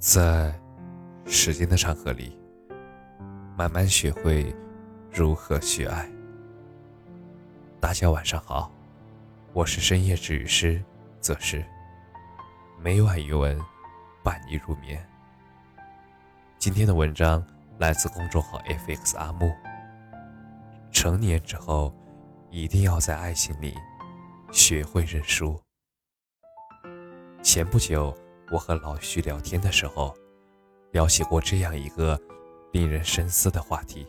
在时间的长河里，慢慢学会如何去爱。大家晚上好，我是深夜治愈师则是每晚一文伴你入眠。今天的文章来自公众号 FX 阿木。成年之后，一定要在爱情里学会认输。前不久，我和老徐聊天的时候，聊起过这样一个令人深思的话题：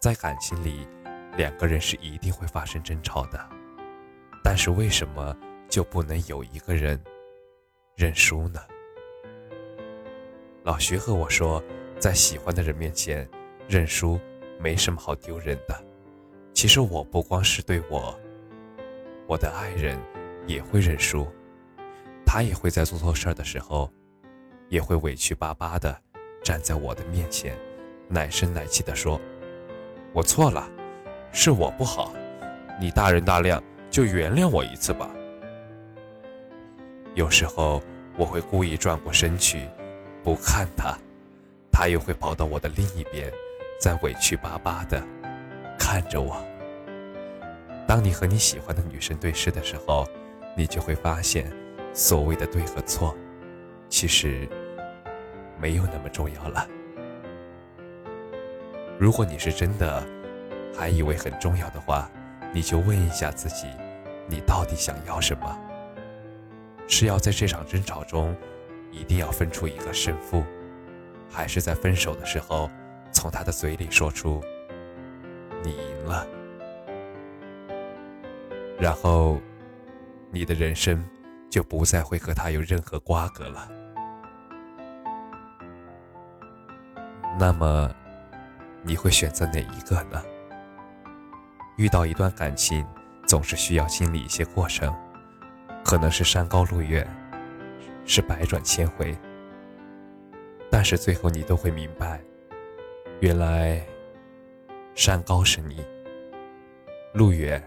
在感情里，两个人是一定会发生争吵的，但是为什么就不能有一个人认输呢？老徐和我说，在喜欢的人面前认输没什么好丢人的。其实我不光是对我，我的爱人也会认输。他也会在做错事儿的时候，也会委屈巴巴的站在我的面前，奶声奶气的说：“我错了，是我不好，你大人大量就原谅我一次吧。”有时候我会故意转过身去，不看他，他又会跑到我的另一边，再委屈巴巴的看着我。当你和你喜欢的女生对视的时候，你就会发现。所谓的对和错，其实没有那么重要了。如果你是真的还以为很重要的话，你就问一下自己：你到底想要什么？是要在这场争吵中一定要分出一个胜负，还是在分手的时候从他的嘴里说出“你赢了”，然后你的人生？就不再会和他有任何瓜葛了。那么，你会选择哪一个呢？遇到一段感情，总是需要经历一些过程，可能是山高路远，是百转千回，但是最后你都会明白，原来山高是你，路远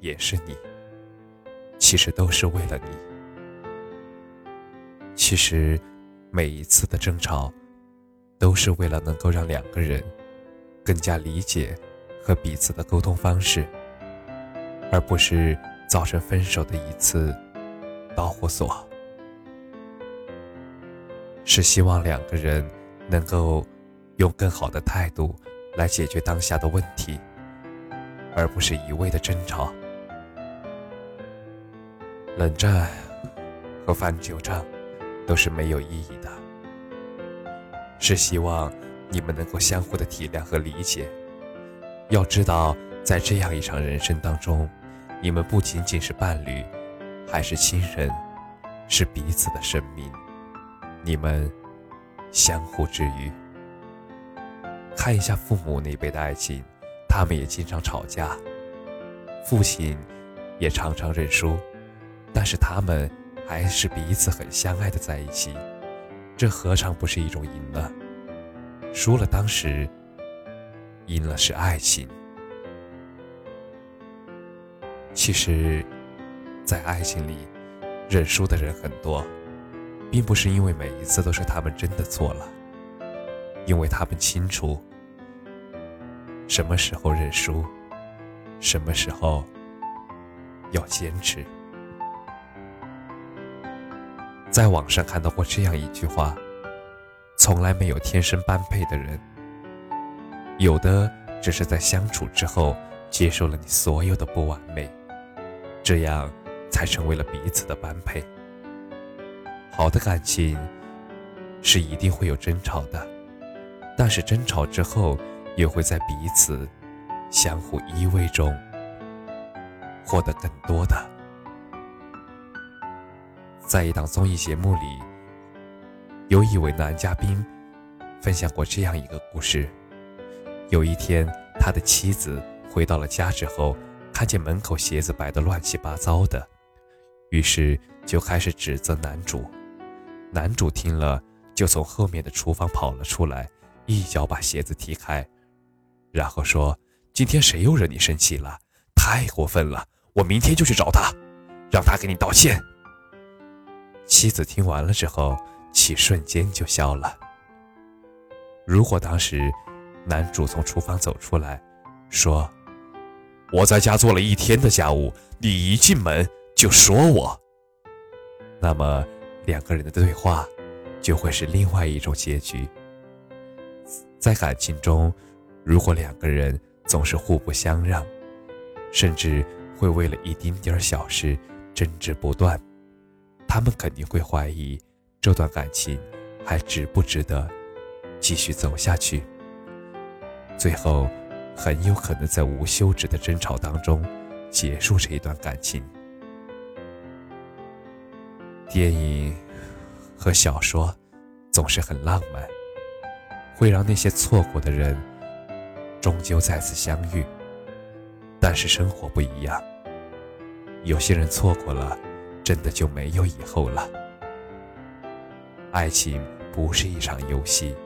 也是你。其实都是为了你。其实，每一次的争吵，都是为了能够让两个人更加理解和彼此的沟通方式，而不是造成分手的一次导火索。是希望两个人能够用更好的态度来解决当下的问题，而不是一味的争吵。冷战和翻旧账都是没有意义的，是希望你们能够相互的体谅和理解。要知道，在这样一场人生当中，你们不仅仅是伴侣，还是亲人，是彼此的生命。你们相互治愈。看一下父母那辈的爱情，他们也经常吵架，父亲也常常认输。但是他们还是彼此很相爱的在一起，这何尝不是一种赢呢？输了当时，赢了是爱情。其实，在爱情里，认输的人很多，并不是因为每一次都是他们真的错了，因为他们清楚什么时候认输，什么时候要坚持。在网上看到过这样一句话：“从来没有天生般配的人，有的只是在相处之后接受了你所有的不完美，这样才成为了彼此的般配。好的感情是一定会有争吵的，但是争吵之后也会在彼此相互依偎中获得更多的。”在一档综艺节目里，有一位男嘉宾分享过这样一个故事：有一天，他的妻子回到了家之后，看见门口鞋子摆得乱七八糟的，于是就开始指责男主。男主听了，就从后面的厨房跑了出来，一脚把鞋子踢开，然后说：“今天谁又惹你生气了？太过分了！我明天就去找他，让他给你道歉。”妻子听完了之后，气瞬间就消了。如果当时男主从厨房走出来，说：“我在家做了一天的家务，你一进门就说我。”那么两个人的对话就会是另外一种结局。在感情中，如果两个人总是互不相让，甚至会为了一丁点小事争执不断，他们肯定会怀疑这段感情还值不值得继续走下去。最后，很有可能在无休止的争吵当中结束这一段感情。电影和小说总是很浪漫，会让那些错过的人终究再次相遇。但是生活不一样，有些人错过了，真的就没有以后了。爱情不是一场游戏，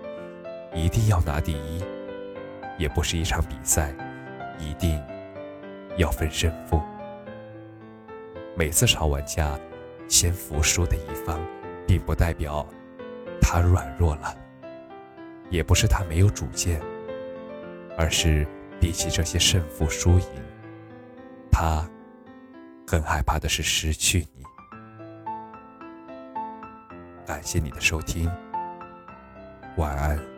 一定要拿第一；也不是一场比赛，一定要分胜负。每次吵完架，先服输的一方，并不代表他软弱了，也不是他没有主见，而是比起这些胜负输赢，他更害怕的是失去你。感谢你的收听，晚安。